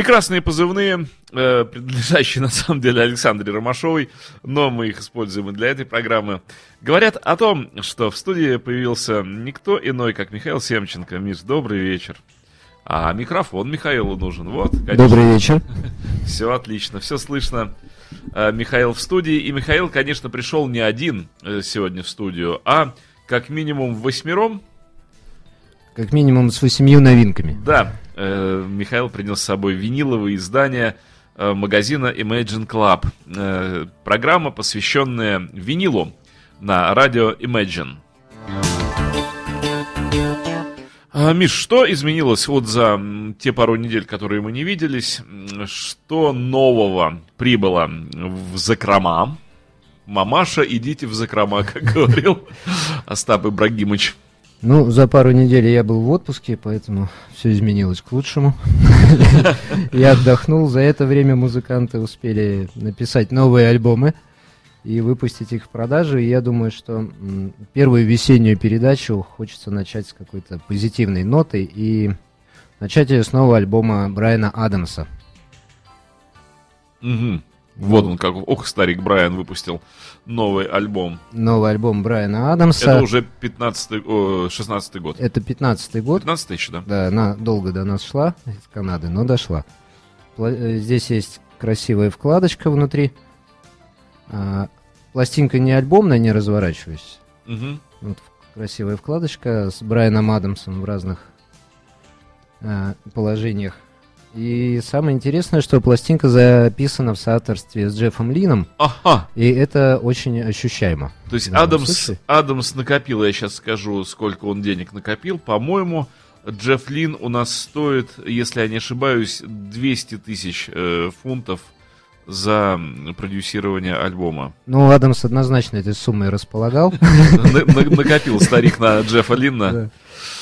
Прекрасные позывные, э, принадлежащие на самом деле Александре Ромашовой, но мы их используем и для этой программы. Говорят о том, что в студии появился никто иной, как Михаил Семченко. Миш, добрый вечер. А микрофон Михаилу нужен. Вот, конечно. Добрый вечер. Все отлично, все слышно. Э, Михаил в студии. И Михаил, конечно, пришел не один э, сегодня в студию, а как минимум восьмером. Как минимум с восемью новинками. Да, э, Михаил принес с собой виниловые издания э, магазина Imagine Club. Э, программа, посвященная винилу на радио Imagine. А, Миш, что изменилось вот за те пару недель, которые мы не виделись? Что нового прибыло в закрома? Мамаша, идите в закрома, как говорил Остап Ибрагимович. Ну, за пару недель я был в отпуске, поэтому все изменилось к лучшему. Я отдохнул. За это время музыканты успели написать новые альбомы и выпустить их в продажу. И я думаю, что первую весеннюю передачу хочется начать с какой-то позитивной ноты и начать ее с нового альбома Брайана Адамса. Вот он как, ох, старик Брайан выпустил новый альбом. Новый альбом Брайана Адамса. Это уже 15 о, 16 год. Это 15-й год. 15 еще, да? Да, она долго до нас шла из Канады, но дошла. Э, Здесь есть красивая вкладочка внутри. А, Пластинка не альбомная, не разворачиваюсь. Мгм. Вот красивая вкладочка с Брайаном Адамсом в разных а, положениях. И самое интересное, что пластинка записана в соавторстве с Джеффом Лином, Ага, и это очень ощущаемо. то есть Адамс, случае. Адамс накопил, я сейчас скажу, сколько он денег накопил. По-моему, Джефф Лин у нас стоит, если я не ошибаюсь, 200 тысяч э, фунтов за продюсирование альбома. Ну, Адамс однозначно этой суммой располагал. На- на- Накопил старик на Джеффа Линна.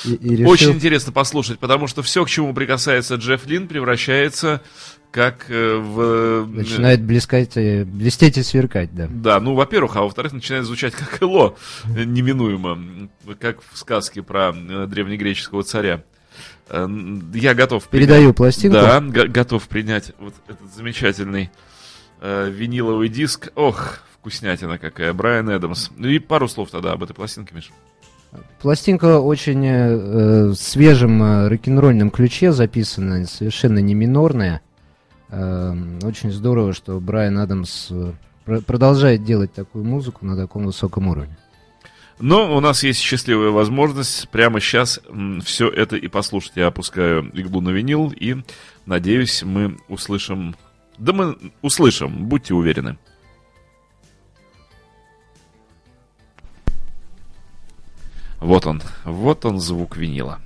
И- и решил- Очень интересно послушать, потому что все, к чему прикасается Джефф Лин, превращается как э, в... Начинает блескать, э, блестеть и сверкать, да. Да, ну, во-первых, а во-вторых, начинает звучать как Эло, э, неминуемо, как в сказке про э, древнегреческого царя. Э, Я готов принять- Передаю пластинку. Да, го- готов принять вот этот замечательный э, виниловый диск. Ох, вкуснятина какая, Брайан Эдамс. Ну и пару слов тогда об этой пластинке, Миш. Пластинка очень э, свежем э, рок-н-ролльном ключе записана, совершенно не минорная. Э, очень здорово, что Брайан Адамс э, пр- продолжает делать такую музыку на таком высоком уровне. Но у нас есть счастливая возможность прямо сейчас все это и послушать. Я опускаю иглу на винил и, надеюсь, мы услышим... Да мы услышим, будьте уверены. Вот он, вот он звук винила.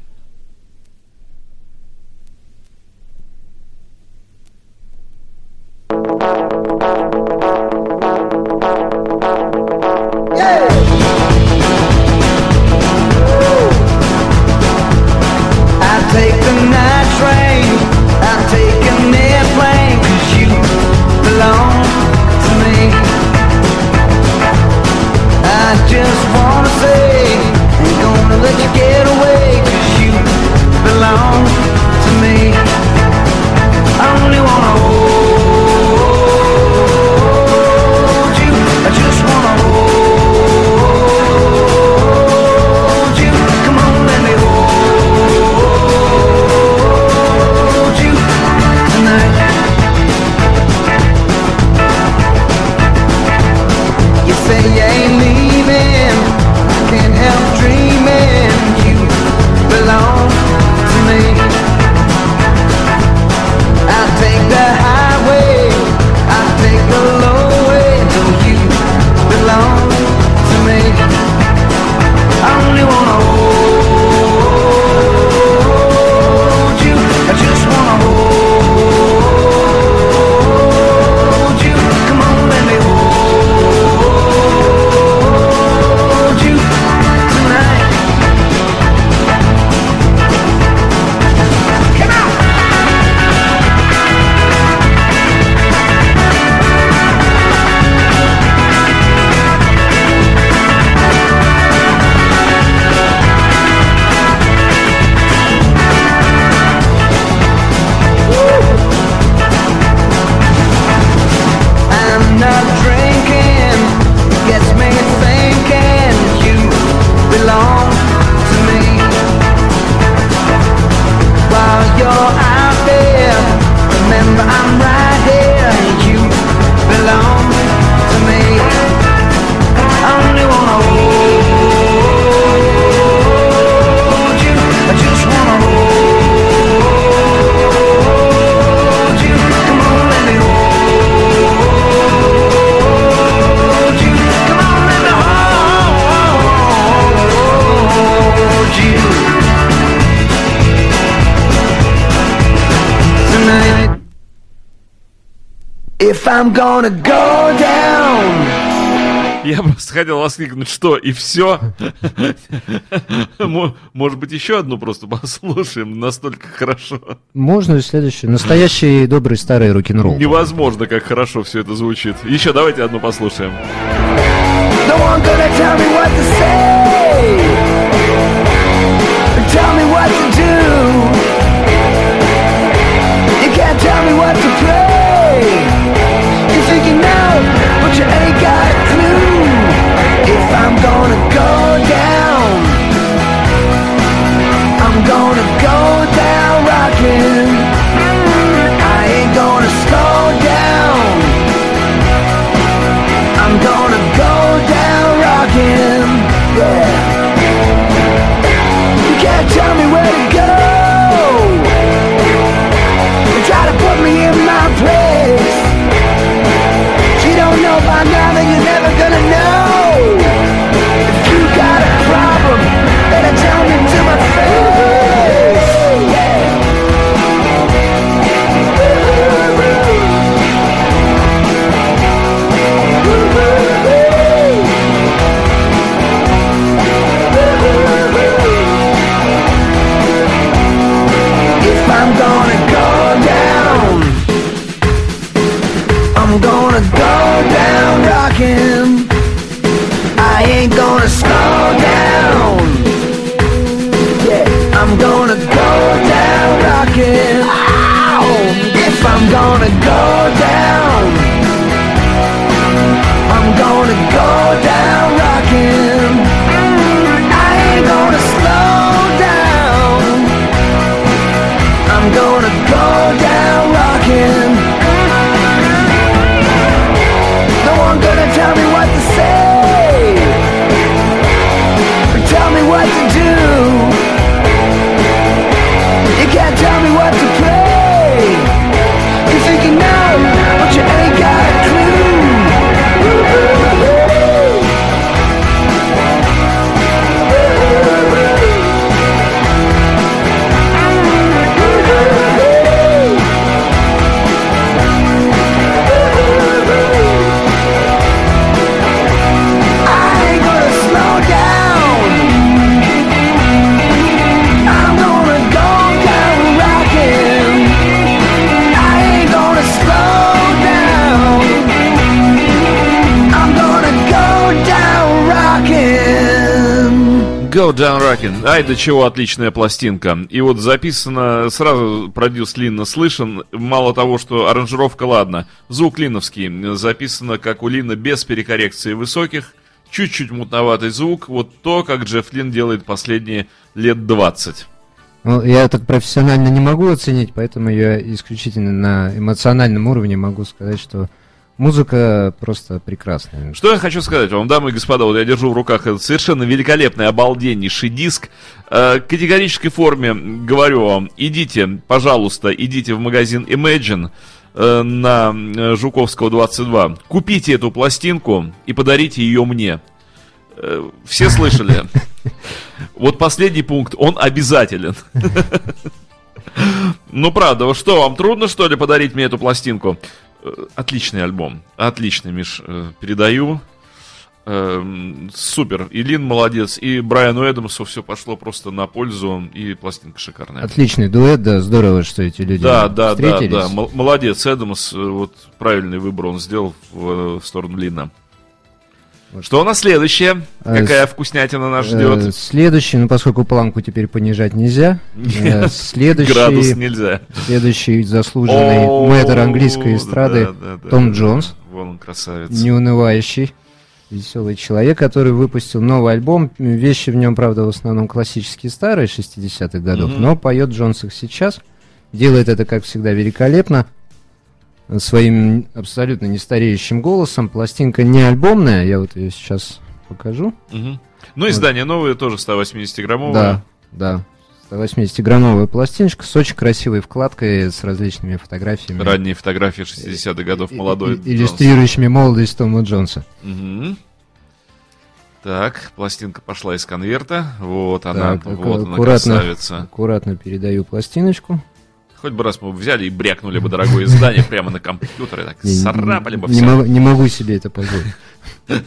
I'm gonna go down. Я просто хотел воскликнуть, что и все. Может быть, еще одну просто послушаем, настолько хорошо. Можно и следующее. Настоящий добрый старый рок-н-ролл. Невозможно, как хорошо все это звучит. Еще давайте одну послушаем. No one gonna tell me what to say. I'm gonna go down, I'm gonna go down rocking. I ain't gonna slow down. I'm gonna go down rocking. Yeah. You can't tell me where to go. Rocking. I ain't gonna slow down. Yeah, I'm gonna go down rocking. If I'm gonna go down, tell me what to say. Tell me what to do. Down Rockin'. Ай, до чего отличная пластинка. И вот записано, сразу продюс Линна слышен. Мало того, что аранжировка, ладно. Звук линовский. Записано, как у Лина, без перекоррекции высоких. Чуть-чуть мутноватый звук. Вот то, как Джефф Лин делает последние лет 20. Ну, я так профессионально не могу оценить, поэтому я исключительно на эмоциональном уровне могу сказать, что музыка просто прекрасная. Что я хочу сказать вам, дамы и господа, вот я держу в руках этот совершенно великолепный, обалденнейший диск. Э, в категорической форме говорю вам, идите, пожалуйста, идите в магазин Imagine э, на э, Жуковского 22. Купите эту пластинку и подарите ее мне. Э, Все слышали? Вот последний пункт, он обязателен. Ну, правда, что, вам трудно, что ли, подарить мне эту пластинку? Э, Отличный альбом. Отличный, Миш, э, передаю. Эм, Супер. И Лин молодец, и Брайану Эдамсу все пошло просто на пользу, и пластинка шикарная. Отличный дуэт, да, здорово, что эти люди Да, да, да, встретились. да. Мол- Молодец, Эдамс, э, вот правильный выбор он сделал в, в сторону Лина. Что у нас следующее? Э, Какая вкуснятина нас Э, ждет? Следующий, ну поскольку планку теперь понижать нельзя, э, следующий, Градус нельзя. следующий заслуженный О, мэтр английской эстрады да, да, Том да. Джонс, Вон он красавец. неунывающий, веселый человек, который выпустил новый альбом. Вещи в нем, правда, в основном классические старые, 60-х годов, Мгм. но поет Джонс их сейчас. Делает это, как всегда, великолепно. Своим абсолютно нестареющим голосом. Пластинка не альбомная, я вот ее сейчас покажу. Мгм. Ну, издание новое, тоже 180-граммовое. Да, да. 180-граммовая пластиночка с очень красивой вкладкой, с различными фотографиями. Ранние фотографии 60-х годов молодой. И- и- Иллюстрирующими молодость Тома Джонса. Джонс. Мгм. Так, пластинка пошла из конверта. Вот она, Так, вот она, аккуратно, красавица. аккуратно передаю пластиночку. Хоть бы раз мы взяли и брякнули бы дорогое издание прямо на компьютере, так царапали бы все. не могу себе это позволить.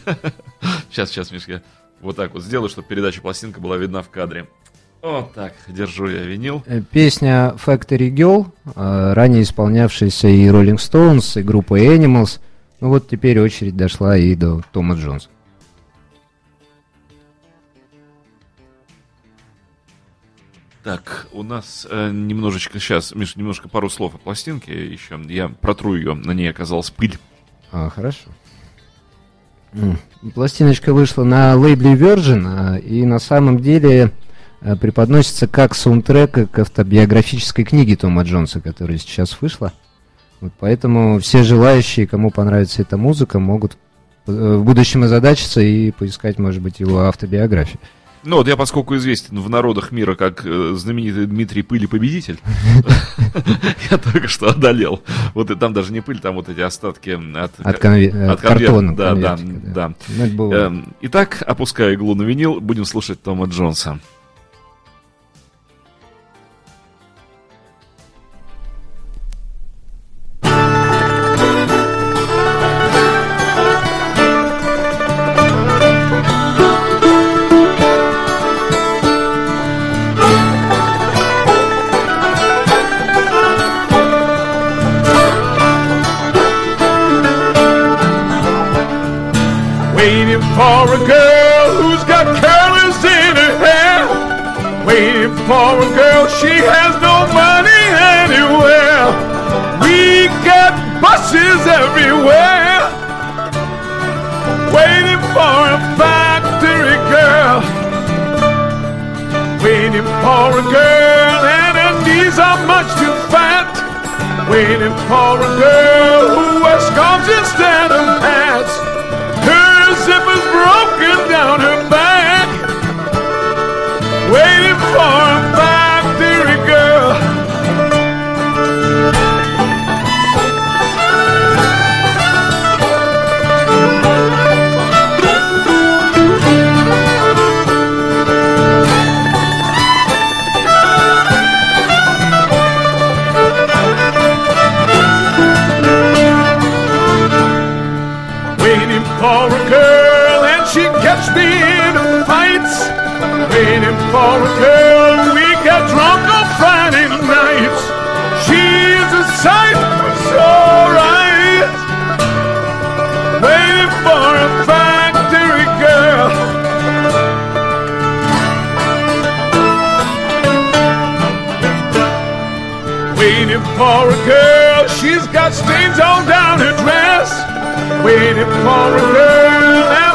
Сейчас, сейчас, Мишка, вот так вот сделаю, чтобы передача пластинка была видна в кадре. Вот так, держу я винил. Э, Песня Factory Girl, э, ранее исполнявшаяся и Rolling Stones, и группой Animals. Ну вот теперь очередь дошла и до Тома Джонса. Так, у нас э, немножечко сейчас, Миш, немножко пару слов о пластинке еще. Я протру ее, на ней оказалась пыль. А, хорошо. Пластиночка вышла на лейбле Virgin, а, и на самом деле э, преподносится как саундтрек к автобиографической книге Тома Джонса, которая сейчас вышла. Вот поэтому все желающие, кому понравится эта музыка, могут э, в будущем озадачиться и поискать, может быть, его автобиографию. Ну вот я, поскольку известен в народах мира как э, знаменитый Дмитрий Пыли победитель, я только что одолел. Вот и там даже не пыль, там вот эти остатки от, конверта. картона. Да, да, да. Ну. Эм, Итак, опуская иглу на винил, будем слушать Тома Джонса. Waiting for a girl Waiting for a girl, she's got stains all down her dress. Waiting for a girl,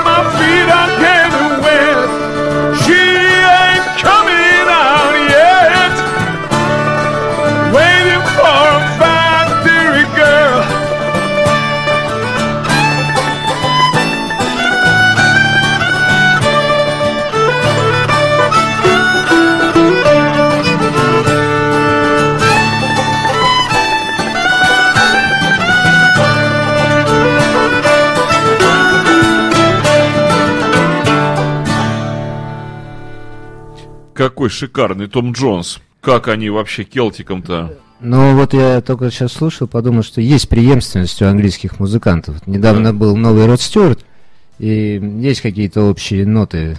Какой шикарный Том Джонс. Как они вообще келтиком-то? Ну вот я только сейчас слушал, подумал, что есть преемственность у английских музыкантов. Недавно был новый Род Стюарт, и есть какие-то общие ноты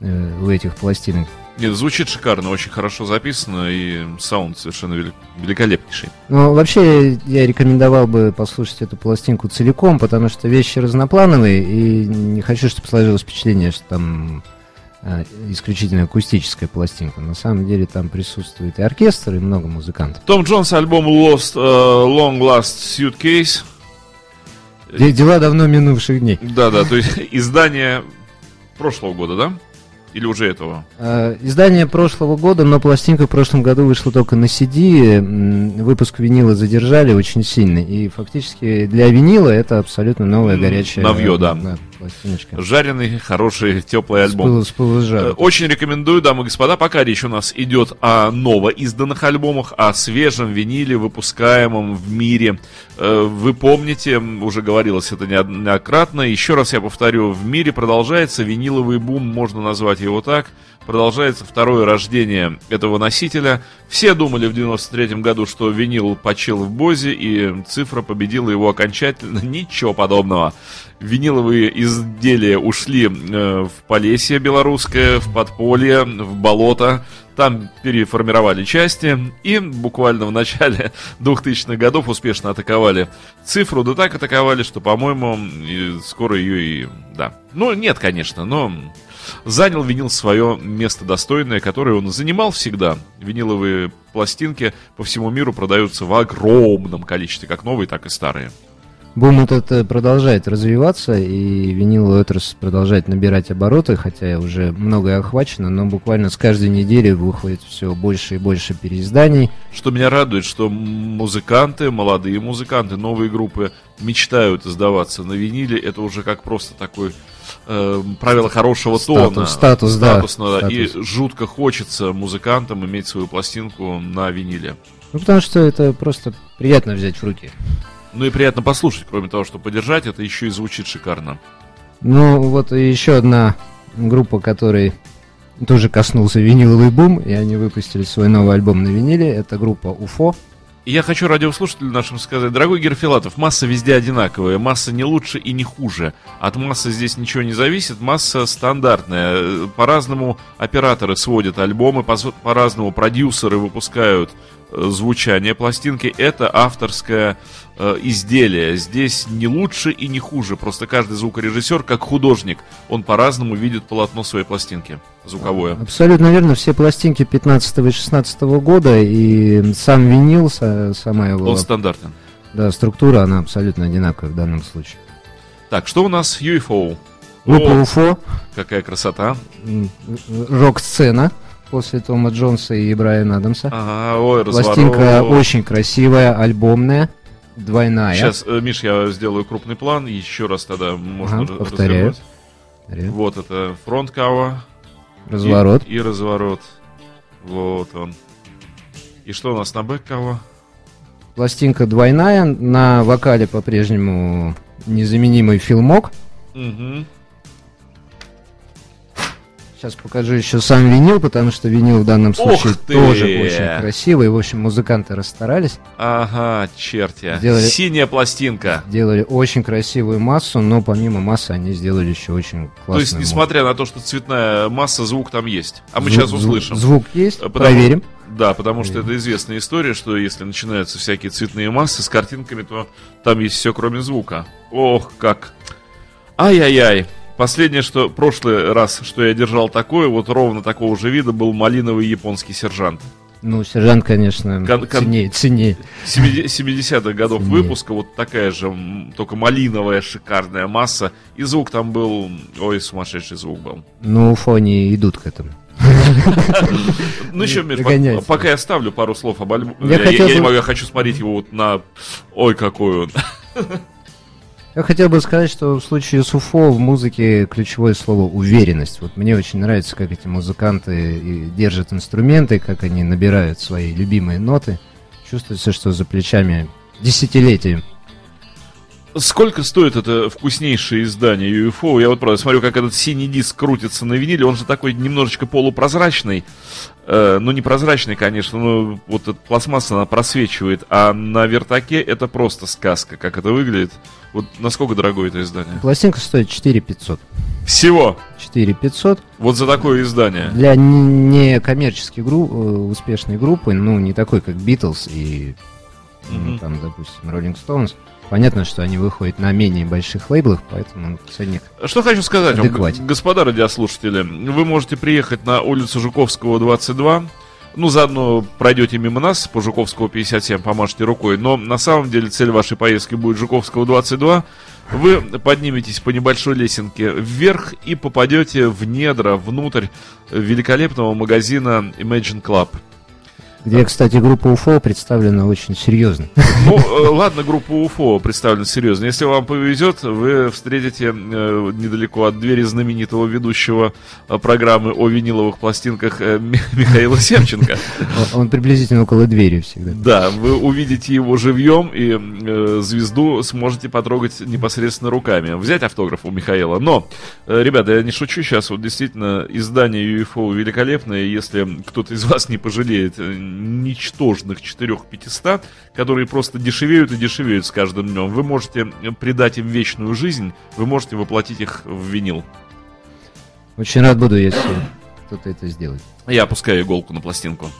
э, у этих пластинок. Нет, звучит шикарно, очень хорошо записано, и саунд совершенно вели- великолепнейший. Ну, вообще, я рекомендовал бы послушать эту пластинку целиком, потому что вещи разноплановые, и не хочу, чтобы сложилось впечатление, что там исключительно акустическая пластинка. На самом деле там присутствует и оркестр, и много музыкантов. Том Джонс, альбом Lost, э, Long Last Suitcase. Де- Дела давно минувших дней. Да-да, то есть издание прошлого года, да? Или уже этого? Э, Издание прошлого года, но пластинка в прошлом году вышла только на CD. Выпуск винила задержали очень сильно. И фактически для винила это абсолютно новая горячая... новье, да. Пластиночка. Жареный, хороший, теплый альбом. с пылу с. Э, Очень рекомендую, дамы и господа, пока речь у нас идет о новоизданных альбомах, о свежем виниле, выпускаемом в мире. Э, Вы помните, уже говорилось это неоднократно, еще раз я повторю, в мире продолжается виниловый бум, можно назвать его так, продолжается второе рождение этого носителя. Все думали в 93 году, что винил почил в Бозе, и цифра победила его окончательно. Ничего подобного. Виниловые изделия ушли э, в Полесье белорусское, в подполье, в болото. Там переформировали части и буквально в начале 2000-х годов успешно атаковали цифру. Да так атаковали, что, по-моему, скоро ее и... Да. Ну, нет, конечно, но занял винил свое место достойное, которое он занимал всегда. Виниловые пластинки по всему миру продаются в огромном количестве, как новые, так и старые. Бум этот э, продолжает развиваться, и виниловая отрасль продолжает набирать обороты, хотя уже многое охвачено, но буквально с каждой недели выходит все больше и больше переизданий. Что меня радует, что музыканты, молодые музыканты, новые группы мечтают издаваться на виниле. Это уже как просто такой э, правило хорошего Статус, тона. статус, да, Статусно, да. И статус. жутко хочется музыкантам иметь свою пластинку на виниле. Ну, потому что это просто приятно взять в руки. Ну и приятно послушать, кроме того, что подержать, это еще и звучит шикарно. Ну, вот еще одна группа, которой тоже коснулся виниловый бум, и они выпустили свой новый альбом на виниле. Это группа Уфо. И я хочу радиослушателям нашим сказать, дорогой Герфилатов, масса везде одинаковая, масса не лучше и не хуже. От массы здесь ничего не зависит, масса стандартная. По-разному операторы сводят альбомы, по- по-разному продюсеры выпускают звучание пластинки. Это авторское э, изделие. Здесь не лучше и не хуже. Просто каждый звукорежиссер, как художник, он по-разному видит полотно своей пластинки звуковое. Абсолютно верно, все пластинки 15 и 16 года, и сам винил, са- сама его Он стандартен. да, структура, она абсолютно одинаковая в данном случае. Так, что у нас UFO? Группа Уфо, какая красота. рок-сцена после Тома Джонса и Брайана Адамса. Ага, ой, Пластинка очень красивая, альбомная, двойная. Сейчас, э, Миш, я сделаю крупный план, еще раз тогда можно Ага, повторяю. развернуть. Вот это фронт кава. Разворот. И, и разворот. Вот он. И что у нас на бэк кава? Пластинка двойная, на вокале по-прежнему незаменимый филмок. Мгм. Сейчас покажу еще сам винил, потому что винил в данном случае ты! тоже очень красивый. В общем, музыканты расстарались, Ага, черти. Сделали- Синяя пластинка. сделали очень красивую массу, но помимо массы они сделали еще очень классную То есть, несмотря на то, что цветная масса, звук там есть. А мы Звук- сейчас звук- услышим. Звук есть, Э, потому- проверим. Да, потому что это известная история, что если начинаются всякие цветные массы с картинками, то там есть все, кроме звука. Ох, как. Ай-яй-яй. Последнее, что прошлый раз, что я держал такое, вот ровно такого же вида, был малиновый японский сержант. Ну, сержант, конечно, Кон- кон- ценнее, ценнее. 70-х годов Ценнее. выпуска, вот такая же, только малиновая шикарная масса. И звук там был, ой, сумасшедший звук был. Ну, Уфо они идут к этому. Ну еще, Миш, пока я ставлю пару слов об альбоме. Я не могу, я хочу смотреть его вот на... Ой, какой он. Я хотел бы сказать, что в случае с Уфо в музыке ключевое слово уверенность. Вот мне очень нравится, как эти музыканты и держат инструменты, как они набирают свои любимые ноты. Чувствуется, что за плечами десятилетия. Сколько стоит это вкуснейшее издание UFO? Я вот правда смотрю, как этот синий диск крутится на виниле. Он же такой немножечко полупрозрачный. Э, ну, не прозрачный, конечно, но вот эта пластмасса, она просвечивает. А на вертаке это просто сказка, как это выглядит. Вот насколько дорогое это издание? Пластинка стоит 4 500. Всего! 4 500. Вот за такое издание. Для н- некоммерческой гру- э, успешной группы, ну, не такой, как Beatles и, ну, Мгм. там, допустим, Rolling Stones, понятно, что они выходят на менее больших лейблах, поэтому ценник Что хочу сказать вам, Адекватен. господа радиослушатели. Вы можете приехать на улицу Жуковского, 22. Ну, заодно пройдете мимо нас по Жуковского 57, помашете рукой. Но на самом деле цель вашей поездки будет Жуковского 22. Вы подниметесь по небольшой лесенке вверх и попадете в недра, внутрь великолепного магазина Imagine Club. Где, кстати, группа УФО представлена очень серьезно. Ну, э, ладно, группа УФО представлена серьезно. Если вам повезет, вы встретите э, недалеко от двери знаменитого ведущего э, программы о виниловых пластинках Ми- Михаила Семченко. Он приблизительно около двери всегда. Да, вы увидите его живьем и звезду сможете потрогать непосредственно руками. Взять автограф у Михаила. Но, ребята, я не шучу сейчас. Вот действительно, издание UFO великолепное. Если кто-то из вас не пожалеет ничтожных 4-500, которые просто дешевеют и дешевеют с каждым днем, вы можете придать им вечную жизнь, вы можете воплотить их в винил. Очень рад буду, если кто-то это сделает. Я опускаю иголку на пластинку.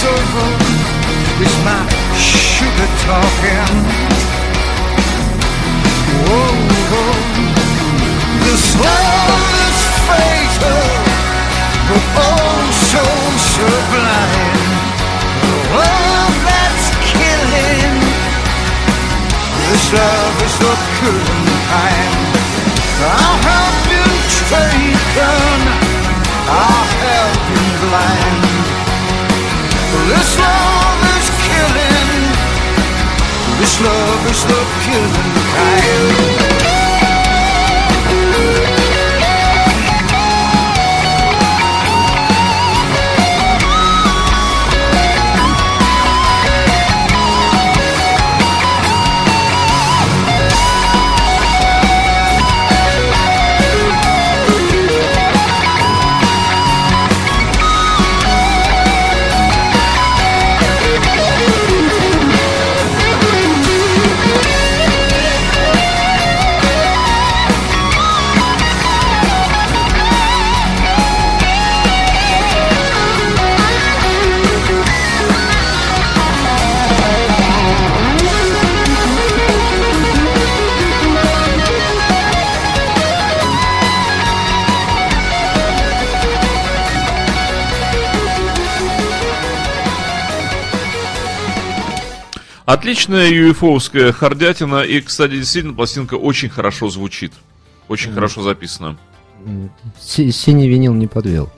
Good. It's my sugar talking. Whoa, whoa. This love is fatal, but oh so sublime. The love that's killing. This love is the killing kind. I have been taken. I Love is the killing kind. Отличная юэфоуская хардятина. И, кстати, действительно, пластинка очень хорошо звучит. Очень хорошо записана. Синий винил не подвел.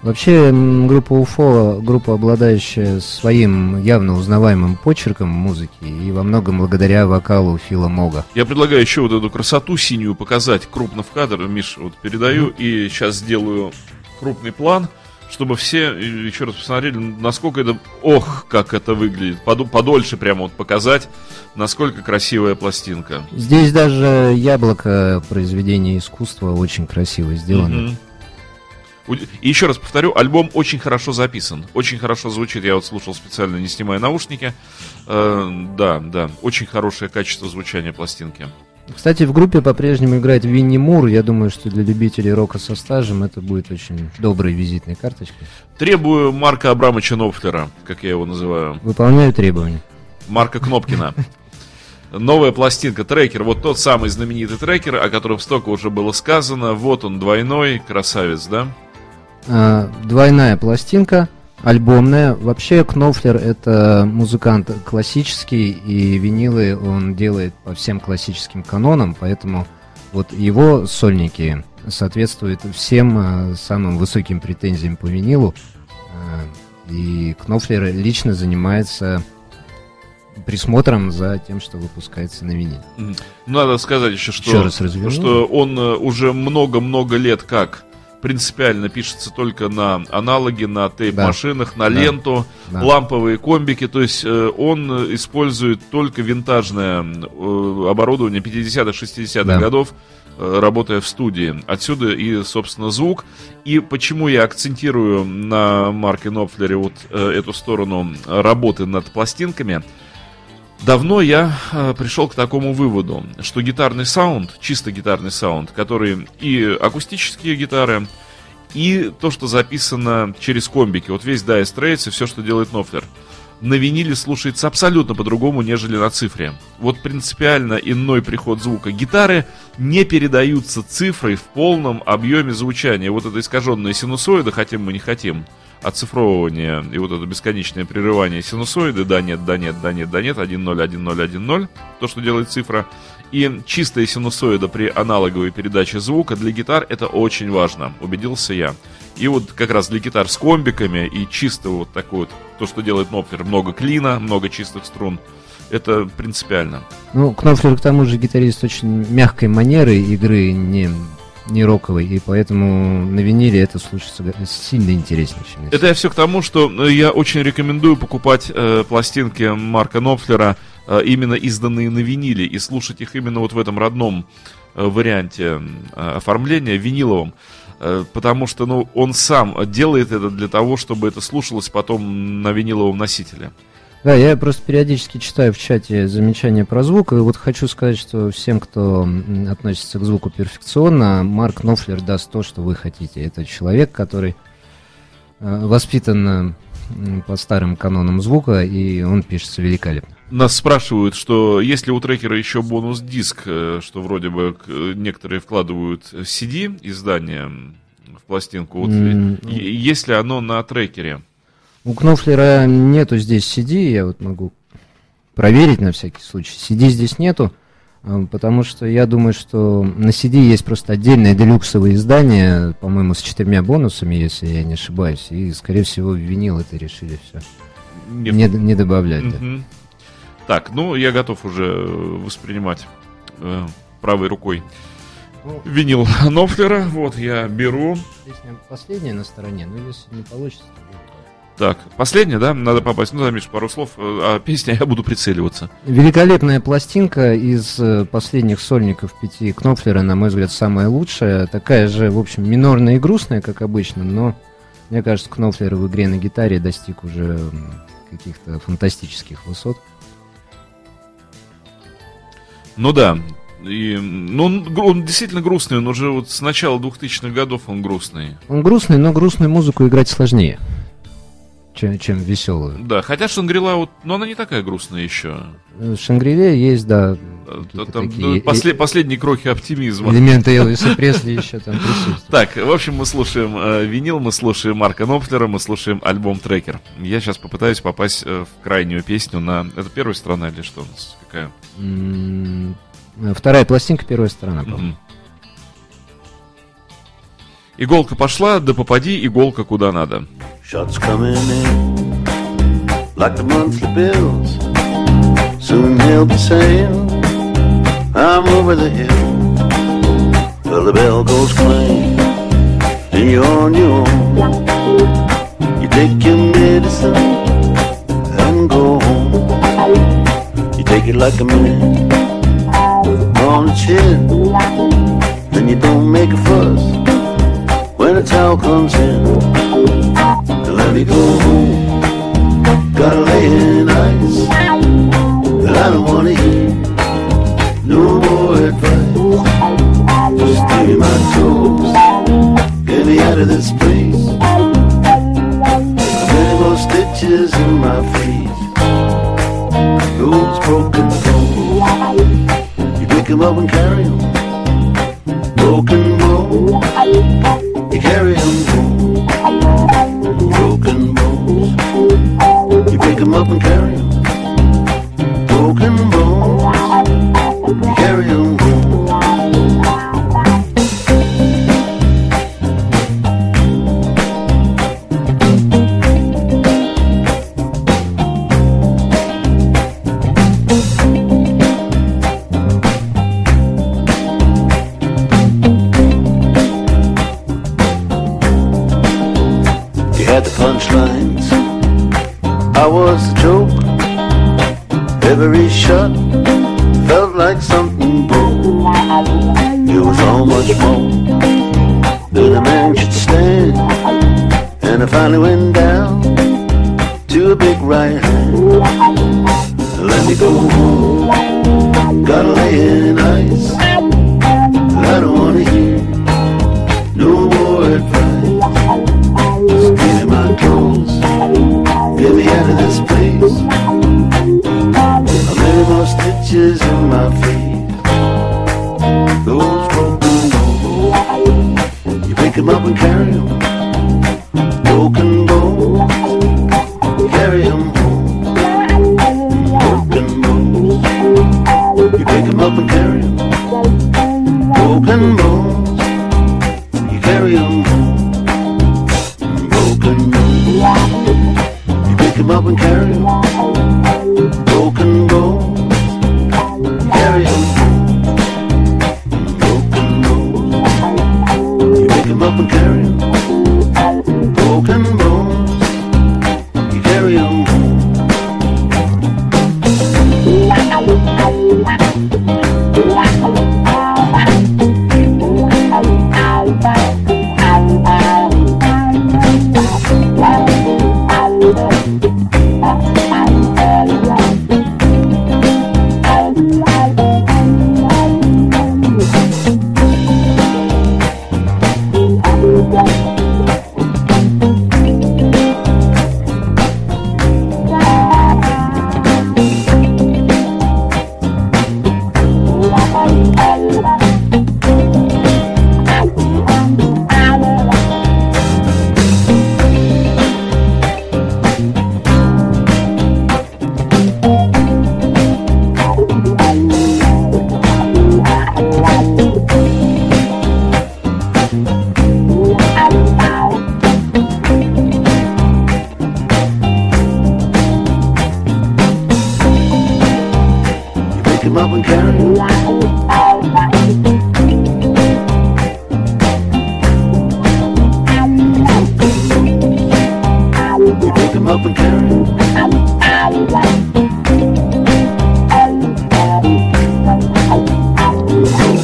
Вообще, группа УФО, группа, обладающая своим явно узнаваемым почерком музыки, и во многом благодаря вокалу Фила Мога. Я предлагаю еще вот эту красоту синюю показать крупно в кадр. Миш, вот передаю и сейчас сделаю крупный план, чтобы все еще раз посмотрели, насколько это... Ох, как это выглядит. Подольше прямо вот показать, насколько красивая пластинка. Здесь даже яблоко произведения искусства очень красиво сделано. Уд- И еще раз повторю, альбом очень хорошо записан, очень хорошо звучит. Я вот слушал специально, не снимая наушники. Э, да, да, очень хорошее качество звучания пластинки. Кстати, в группе по-прежнему играет Винни Мур. Я думаю, что для любителей рока со стажем это будет очень доброй визитной карточкой. Требую Марка Абрамовича Нопфлера, как я его называю. Выполняю требования. Марка Кнопкина. Новая пластинка, трекер, вот тот самый знаменитый трекер, о котором столько уже было сказано. Вот он, двойной, красавец, да? А, двойная пластинка, альбомная. Вообще Кнофлер это музыкант классический, и винилы он делает по всем классическим канонам, поэтому вот его сольники соответствуют всем а, самым высоким претензиям по винилу. А, и Кнофлер лично занимается присмотром за тем, что выпускается на виниле. Мгм. Надо сказать еще, что, Еще раз разверну. что он э, уже много-много лет как принципиально пишется только на аналоги, на тейп-машинах, на Да. ленту, Да. ламповые комбики. То есть э, он использует только винтажное э, оборудование 50-х, 60-х Да. годов, э, работая в студии. Отсюда и, собственно, звук. И почему я акцентирую на Марке Нопфлере вот эту сторону работы над пластинками – Давно я э, пришел к такому выводу, что гитарный саунд, чисто гитарный саунд, который и акустические гитары, и то, что записано через комбики, вот весь Dire Straits и все, что делает Нофлер, на виниле слушается абсолютно по-другому, нежели на цифре. Вот принципиально иной приход звука. Гитары не передаются цифрой в полном объеме звучания. Вот это искаженная синусоида, хотим мы не хотим, оцифровывание и вот это бесконечное прерывание синусоиды, да, нет, да, нет, да, нет, да, нет, 1, 0, 1, 0, 1, 0, то, что делает цифра, и чистая синусоида при аналоговой передаче звука для гитар это очень важно, убедился я. И вот как раз для гитар с комбиками и чисто вот такой вот, то, что делает Нопфер, много клина, много чистых струн, это принципиально. Ну, Кнофлер, к тому же, гитарист очень мягкой манеры игры, не, не роковой, и поэтому на виниле это слушается сильно интереснее, чем Это я все к тому, что э, я очень рекомендую покупать э, пластинки Марка Нопфлера, э, именно изданные на виниле, и слушать их именно вот в этом родном э, варианте э, оформления, виниловом. Э, Потому что ну, он сам делает это для того, чтобы это слушалось потом на виниловом носителе. Да, я просто периодически читаю в чате замечания про звук, и вот хочу сказать, что всем, кто относится к звуку перфекционно, Марк Нофлер даст то, что вы хотите. Это человек, который э, воспитан э, по старым канонам звука, и он пишется великолепно. Нас спрашивают, что есть ли у трекера еще бонус-диск, э, что вроде бы некоторые вкладывают CD издание в пластинку. Вот, е- есть ли оно на трекере? У Кнофлера нету здесь CD, я вот могу проверить на всякий случай. CD здесь нету, э, потому что я думаю, что на CD есть просто отдельное делюксовое издание, по-моему, с четырьмя бонусами, если я не ошибаюсь, и, скорее всего, винил это решили все. Не Не, не добавлять. да. Мгм. Так, ну я готов уже э, воспринимать э, правой рукой Ну. винил Нофлера. Вот я беру. Песня последняя на стороне, но если не получится, то. Так, последняя, да? Надо попасть. Ну, да, Миш, пару слов. э, А песня я буду прицеливаться. Великолепная пластинка из э, последних сольников пяти Кнопфлера, на мой взгляд, самая лучшая. Такая же, в общем, минорная и грустная, как обычно, но мне кажется, Кнопфлер в игре на гитаре достиг уже каких-то фантастических высот. Ну да. И, ну, он, он действительно грустный, он уже вот с начала 2000-х годов он грустный. Он грустный, но грустную музыку играть сложнее, чем, чем веселую. Да, хотя Шангрила, вот, но она не такая грустная еще. В Шангриле есть, да, Э, Там такие э, после- последние крохи оптимизма. элементы Элвиса Пресли еще там присутствуют. Так, в общем, мы слушаем э, винил, мы слушаем Марка Нопфлера, мы слушаем альбом Трекер. Я сейчас попытаюсь попасть э, в крайнюю песню на... Это первая страна или что у нас? Какая? М, Вторая пластинка, первая сторона, по-моему. Иголка пошла, да попади иголка куда надо. Shots coming in like the monthly bills. Soon he'll be saying, I'm over the hill. Well, the bell goes clang, and you're on your own. You take your medicine and go home. You take it like a man on the chin, then you don't make a fuss when a towel comes in. Let me go home. Gotta lay in ice. But I don't wanna hear no more advice. Just give me my toes. Get me out of this place. Many more stitches in my face. Those broken bones. You pick 'em up and carry 'em.